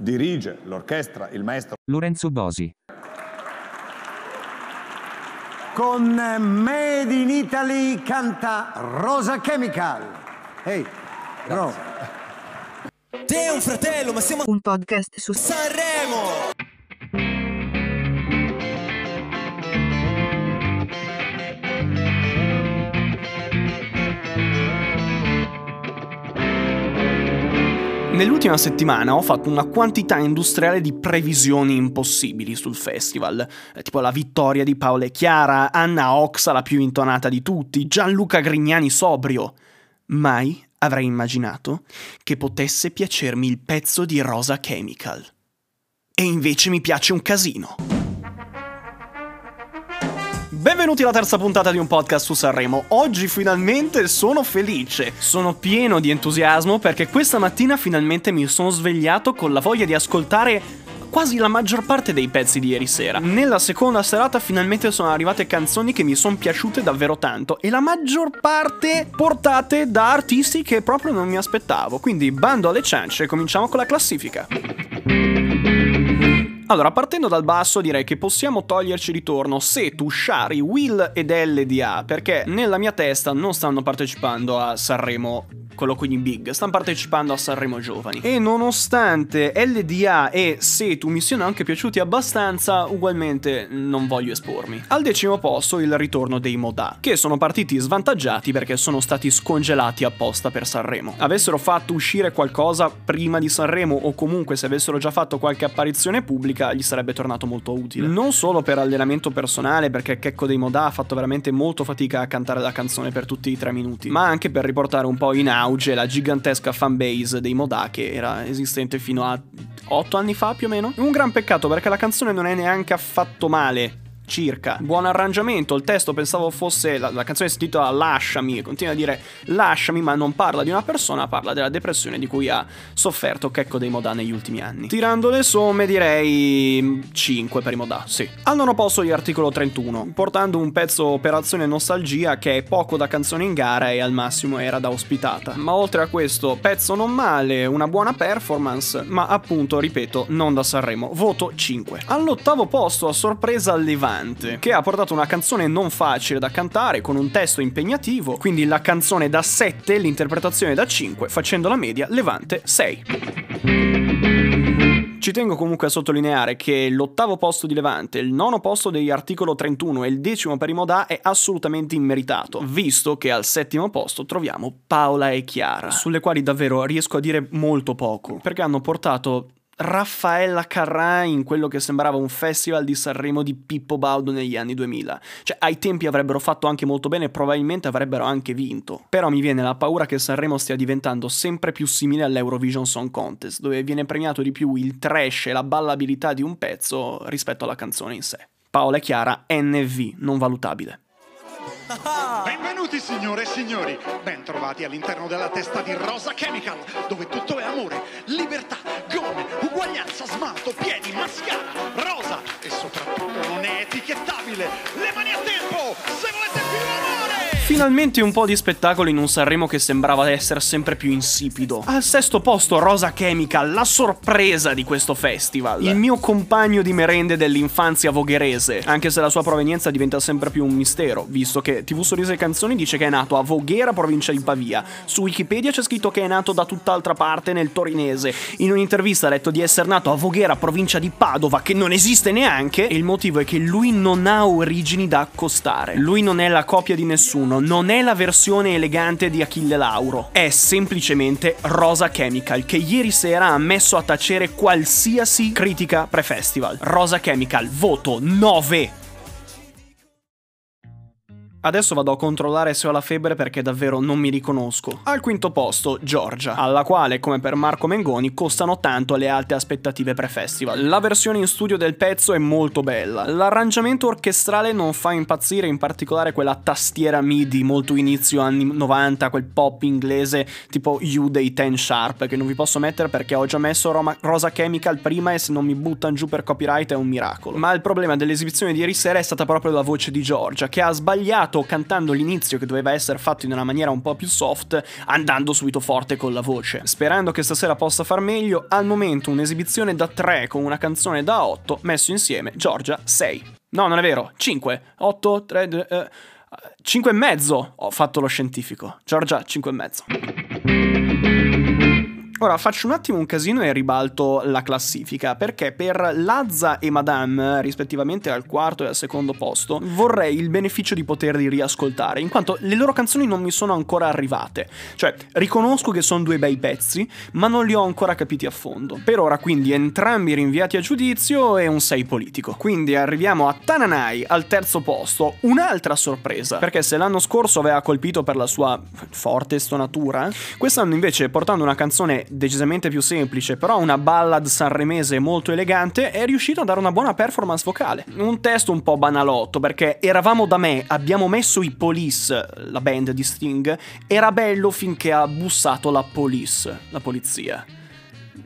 dirige l'orchestra il maestro Lorenzo Bosi. Con Made in Italy canta Rosa Chemical. Ehi, bro. Te è un fratello, ma siamo Un podcast su Sanremo! Nell'ultima settimana ho fatto una quantità industriale di previsioni impossibili sul festival, eh, tipo la vittoria di Paola e Chiara, Anna Oxa la più intonata di tutti, Gianluca Grignani sobrio. Mai avrei immaginato che potesse piacermi il pezzo di Rosa Chemical. E invece mi piace un casino. Benvenuti alla terza puntata di un podcast su Sanremo. Oggi finalmente sono felice, sono pieno di entusiasmo perché questa mattina finalmente mi sono svegliato con la voglia di ascoltare quasi la maggior parte dei pezzi di ieri sera. Nella seconda serata finalmente sono arrivate canzoni che mi sono piaciute davvero tanto e la maggior parte portate da artisti che proprio non mi aspettavo. Quindi bando alle ciance e cominciamo con la classifica. Allora, partendo dal basso, direi che possiamo toglierci ritorno Setu, Shari, Will ed LDA, perché nella mia testa non stanno partecipando a Sanremo quello quindi big, stanno partecipando a Sanremo Giovani. E nonostante LDA e Setu mi siano anche piaciuti abbastanza, ugualmente non voglio espormi. Al decimo posto il ritorno dei Modà, che sono partiti svantaggiati perché sono stati scongelati apposta per Sanremo. Avessero fatto uscire qualcosa prima di Sanremo o comunque se avessero già fatto qualche apparizione pubblica gli sarebbe tornato molto utile. Non solo per allenamento personale, perché Checco dei Modà ha fatto veramente molto fatica a cantare la canzone per tutti i tre minuti, ma anche per riportare un po' in auge la gigantesca fanbase dei Modà che era esistente fino a 8 anni fa più o meno. Un gran peccato perché la canzone non è neanche affatto male. Circa. Buon arrangiamento, il testo pensavo fosse. La, la canzone si intitola Lasciami continua a dire lasciami, ma non parla di una persona, parla della depressione di cui ha sofferto Checco dei Modà negli ultimi anni. Tirando le somme, direi 5 per i Modà, sì. Al nono posto gli articolo 31, portando un pezzo Operazione Nostalgia che è poco da canzone in gara e al massimo era da ospitata. Ma oltre a questo, pezzo non male, una buona performance, ma appunto, ripeto, non da Sanremo. Voto 5. All'ottavo posto, a sorpresa Levante, che ha portato una canzone non facile da cantare, con un testo impegnativo, quindi la canzone da 7, l'interpretazione da 5, facendo la media Levante 6. Ci tengo comunque a sottolineare che l'ottavo posto di Levante, il nono posto degli articolo 31 e il decimo per i Modà è assolutamente immeritato, visto che al settimo posto troviamo Paola e Chiara, sulle quali davvero riesco a dire molto poco, perché hanno portato Raffaella Carrà in quello che sembrava un festival di Sanremo di Pippo Baudo negli anni 2000. Cioè, ai tempi avrebbero fatto anche molto bene e probabilmente avrebbero anche vinto. Però mi viene la paura che Sanremo stia diventando sempre più simile all'Eurovision Song Contest, dove viene premiato di più il trash e la ballabilità di un pezzo rispetto alla canzone in sé. Paola e Chiara, NV, non valutabile. Benvenuti signore e signori, ben trovati all'interno della testa di Rosa Chemical, dove tutto è amore, libertà, gomme, uguaglianza, smalto, piedi, mascara, rosa e soprattutto non è etichettabile. Le mani a tempo, se volete! Finalmente un po' di spettacolo in un Sanremo che sembrava essere sempre più insipido. Al sesto posto Rosa Chemical, la sorpresa di questo festival. Il mio compagno di merende dell'infanzia vogherese, anche se la sua provenienza diventa sempre più un mistero, visto che TV Sorrisi e Canzoni dice che è nato a Voghera, provincia di Pavia. Su Wikipedia c'è scritto che è nato da tutt'altra parte nel torinese. In un'intervista ha detto di essere nato a Voghera, provincia di Padova, che non esiste neanche, e il motivo è che lui non ha origini da accostare. Lui non è la copia di nessuno, non è la versione elegante di Achille Lauro, è semplicemente Rosa Chemical, che ieri sera ha messo a tacere qualsiasi critica pre-festival. Rosa Chemical, voto 9. Adesso vado a controllare se ho la febbre perché davvero non mi riconosco. Al quinto posto, Giorgia, alla quale, come per Marco Mengoni, costano tanto le alte aspettative pre-festival. La versione in studio del pezzo è molto bella. L'arrangiamento orchestrale non fa impazzire, in particolare quella tastiera MIDI molto inizio anni 90, quel pop inglese tipo You dei Ten Sharp, che non vi posso mettere perché ho già messo Roma- Rosa Chemical prima e se non mi buttano giù per copyright è un miracolo. Ma il problema dell'esibizione di ieri sera è stata proprio la voce di Giorgia, che ha sbagliato arrivato cantando l'inizio che doveva essere fatto in una maniera un po' più soft, andando subito forte con la voce. Sperando che stasera possa far meglio, al momento un'esibizione da 3 con una canzone da 8, messo insieme, Giorgia 6. No, non è vero, 5, 8, 3, 2, eh, 5 e mezzo ho fatto lo scientifico. Giorgia, 5 e mezzo. Ora faccio un attimo un casino e ribalto la classifica, perché per Lazza e Madame, rispettivamente al quarto e al secondo posto, vorrei il beneficio di poterli riascoltare, in quanto le loro canzoni non mi sono ancora arrivate. Cioè, riconosco che sono due bei pezzi, ma non li ho ancora capiti a fondo. Per ora, quindi, entrambi rinviati a giudizio e un 6 politico. Quindi arriviamo a Tananai al terzo posto, un'altra sorpresa, perché se l'anno scorso aveva colpito per la sua forte stonatura, quest'anno invece portando una canzone decisamente più semplice, però una ballad sanremese molto elegante, è riuscito a dare una buona performance vocale. Un testo un po' banalotto, perché eravamo da me, abbiamo messo i Police, la band di Sting, era bello finché ha bussato la Police, la polizia.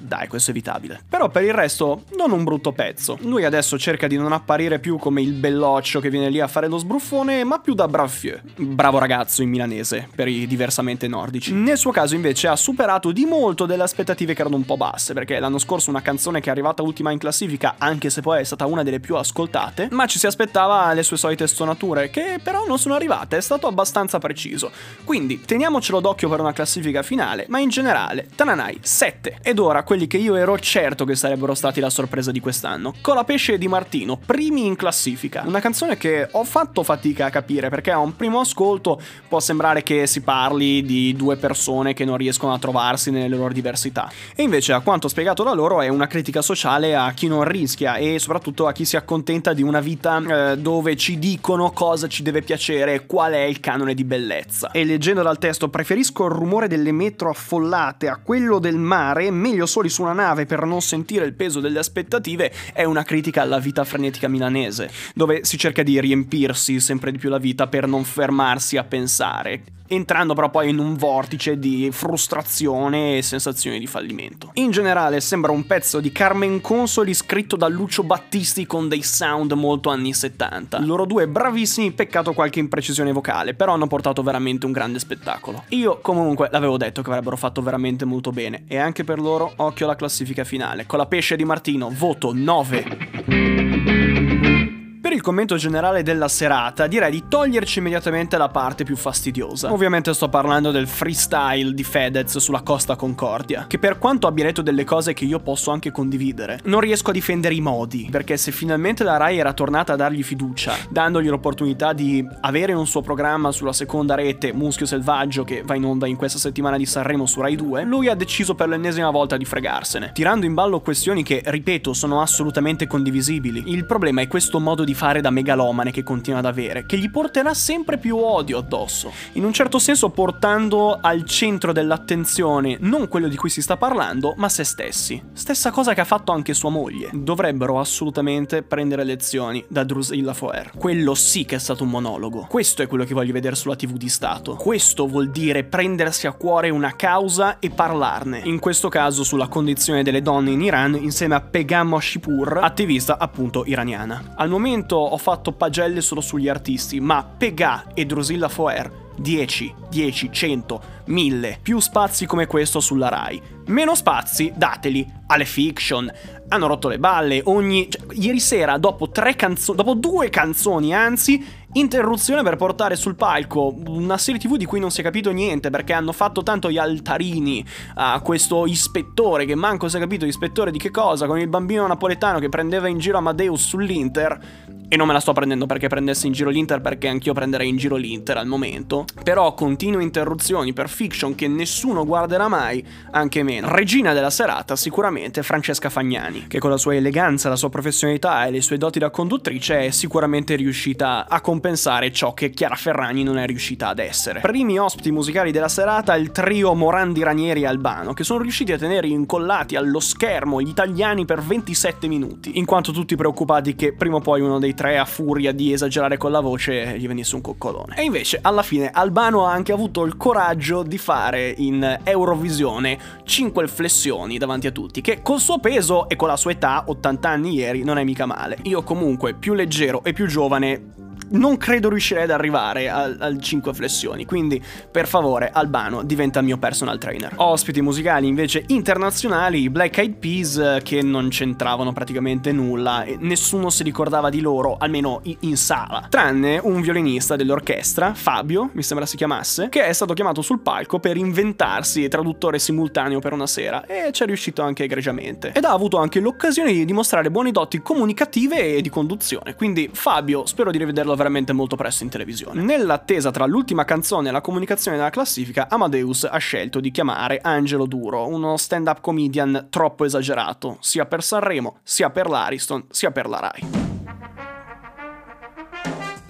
Dai, questo è evitabile. Però per il resto, non un brutto pezzo. Lui adesso cerca di non apparire più come il belloccio che viene lì a fare lo sbruffone, ma più da bravieux. Bravo ragazzo in milanese, per i diversamente nordici. Nel suo caso invece ha superato di molto delle aspettative che erano un po' basse, perché l'anno scorso una canzone che è arrivata ultima in classifica, anche se poi è stata una delle più ascoltate, ma ci si aspettava le sue solite stonature, che però non sono arrivate, è stato abbastanza preciso. Quindi teniamocelo d'occhio per una classifica finale, ma in generale, Tananai 7. Ed ora quelli che io ero certo che sarebbero stati la sorpresa di quest'anno. Colapesce di Martino, primi in classifica. Una canzone che ho fatto fatica a capire perché a un primo ascolto può sembrare che si parli di due persone che non riescono a trovarsi nelle loro diversità. E invece, a quanto spiegato da loro, è una critica sociale a chi non rischia e soprattutto a chi si accontenta di una vita eh, dove ci dicono cosa ci deve piacere e qual è il canone di bellezza. E leggendo dal testo, preferisco il rumore delle metro affollate a quello del mare, meglio soli su una nave per non sentire il peso delle aspettative è una critica alla vita frenetica milanese, dove si cerca di riempirsi sempre di più la vita per non fermarsi a pensare entrando però poi in un vortice di frustrazione e sensazioni di fallimento. In generale sembra un pezzo di Carmen Consoli scritto da Lucio Battisti con dei sound molto anni 70. Loro due bravissimi, peccato qualche imprecisione vocale, però hanno portato veramente un grande spettacolo. Io comunque l'avevo detto che avrebbero fatto veramente molto bene e anche per loro occhio alla classifica finale. Con la pesce di Martino, voto 9. Il commento generale della serata direi di toglierci immediatamente la parte più fastidiosa. Ovviamente sto parlando del freestyle di Fedez sulla Costa Concordia, che per quanto abbia detto delle cose che io posso anche condividere, non riesco a difendere i modi, perché se finalmente la Rai era tornata a dargli fiducia, dandogli l'opportunità di avere un suo programma sulla seconda rete, Muschio Selvaggio, che va in onda in questa settimana di Sanremo su Rai 2, lui ha deciso per l'ennesima volta di fregarsene, tirando in ballo questioni che, ripeto, sono assolutamente condivisibili. Il problema è questo modo di fare da megalomane che continua ad avere, che gli porterà sempre più odio addosso. In un certo senso portando al centro dell'attenzione non quello di cui si sta parlando, ma se stessi. Stessa cosa che ha fatto anche sua moglie. Dovrebbero assolutamente prendere lezioni da Drusilla Foer. Quello sì che è stato un monologo. Questo è quello che voglio vedere sulla TV di Stato. Questo vuol dire prendersi a cuore una causa e parlarne. In questo caso sulla condizione delle donne in Iran insieme a Pegam Shipur, attivista appunto iraniana. Al momento ho fatto pagelle solo sugli artisti, ma Pegà e Drusilla Foer 10, 10, 100, 1000, più spazi come questo sulla Rai. Meno spazi, dateli alle fiction. Hanno rotto le balle ogni... Cioè, ieri sera, dopo tre canzoni, dopo due canzoni anzi, interruzione per portare sul palco una serie tv di cui non si è capito niente perché hanno fatto tanto gli altarini a questo ispettore che manco si è capito ispettore di che cosa con il bambino napoletano che prendeva in giro Amadeus sull'Inter e non me la sto prendendo perché prendessi in giro l'Inter perché anch'io prenderei in giro l'Inter al momento. Però continue interruzioni per fiction che nessuno guarderà mai, anche meno. Regina della serata sicuramente Francesca Fagnani, che con la sua eleganza, la sua professionalità e le sue doti da conduttrice è sicuramente riuscita a compensare ciò che Chiara Ferragni non è riuscita ad essere. Primi ospiti musicali della serata il trio Morandi Ranieri e Albano, che sono riusciti a tenere incollati allo schermo gli italiani per 27 minuti, in quanto tutti preoccupati che prima o poi uno dei tre a furia di esagerare con la voce gli venisse un coccolone. E invece alla fine Albano ha anche avuto il coraggio di fare in Eurovisione 5 flessioni davanti a tutti, che col suo peso e con la sua età, 80 anni ieri, non è mica male. Io comunque più leggero e più giovane non credo riuscirei ad arrivare al, al 5 flessioni, quindi per favore Albano diventa il mio personal trainer. Ospiti musicali invece internazionali, i Black Eyed Peas che non c'entravano praticamente nulla e nessuno si ricordava di loro, almeno in, sala, tranne un violinista dell'orchestra, Fabio, mi sembra si chiamasse, che è stato chiamato sul palco per inventarsi traduttore simultaneo per una sera e ci è riuscito anche egregiamente. Ed ha avuto anche l'occasione di dimostrare buone doti comunicative e di conduzione, quindi Fabio spero di rivederlo veramente molto presto in televisione. Nell'attesa tra l'ultima canzone e la comunicazione della classifica, Amadeus ha scelto di chiamare Angelo Duro, uno stand-up comedian troppo esagerato, sia per Sanremo, sia per l'Ariston, sia per la Rai.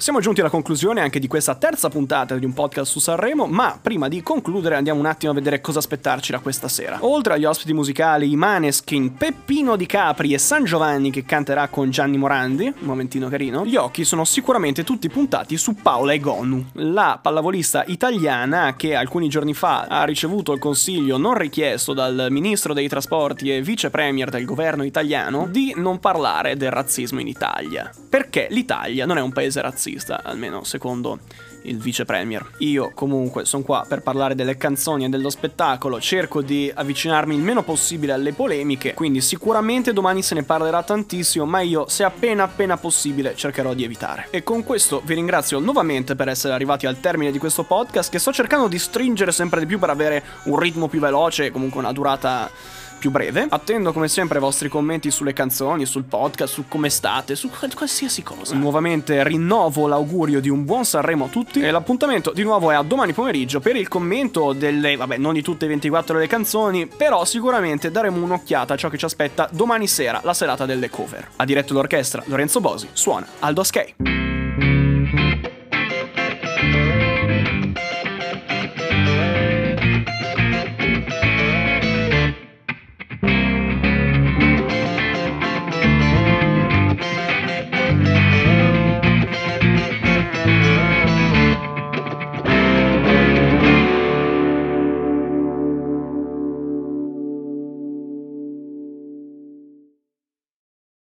Siamo giunti alla conclusione anche di questa terza puntata di un podcast su Sanremo, ma prima di concludere andiamo un attimo a vedere cosa aspettarci da questa sera. Oltre agli ospiti musicali, i Maneskin, Peppino Di Capri e San Giovanni che canterà con Gianni Morandi, un momentino carino, gli occhi sono sicuramente tutti puntati su Paola Egonu, la pallavolista italiana che alcuni giorni fa ha ricevuto il consiglio non richiesto dal ministro dei trasporti e vice premier del governo italiano di non parlare del razzismo in Italia. Perché l'Italia non è un paese razzista razzista, almeno secondo il vice premier. Io comunque sono qua per parlare delle canzoni e dello spettacolo, cerco di avvicinarmi il meno possibile alle polemiche, quindi sicuramente domani se ne parlerà tantissimo, ma io se appena appena possibile cercherò di evitare. E con questo vi ringrazio nuovamente per essere arrivati al termine di questo podcast che sto cercando di stringere sempre di più per avere un ritmo più veloce comunque una durata più breve. Attendo come sempre i vostri commenti sulle canzoni, sul podcast, su come state, su qualsiasi cosa. Nuovamente rinnovo l'augurio di un buon Sanremo a tutti e l'appuntamento di nuovo è a domani pomeriggio per il commento delle, vabbè, non di tutte le 24 le canzoni, però sicuramente daremo un'occhiata a ciò che ci aspetta domani sera, la serata delle cover. Ha diretto l'orchestra Lorenzo Bosi, suona Aldo Skay.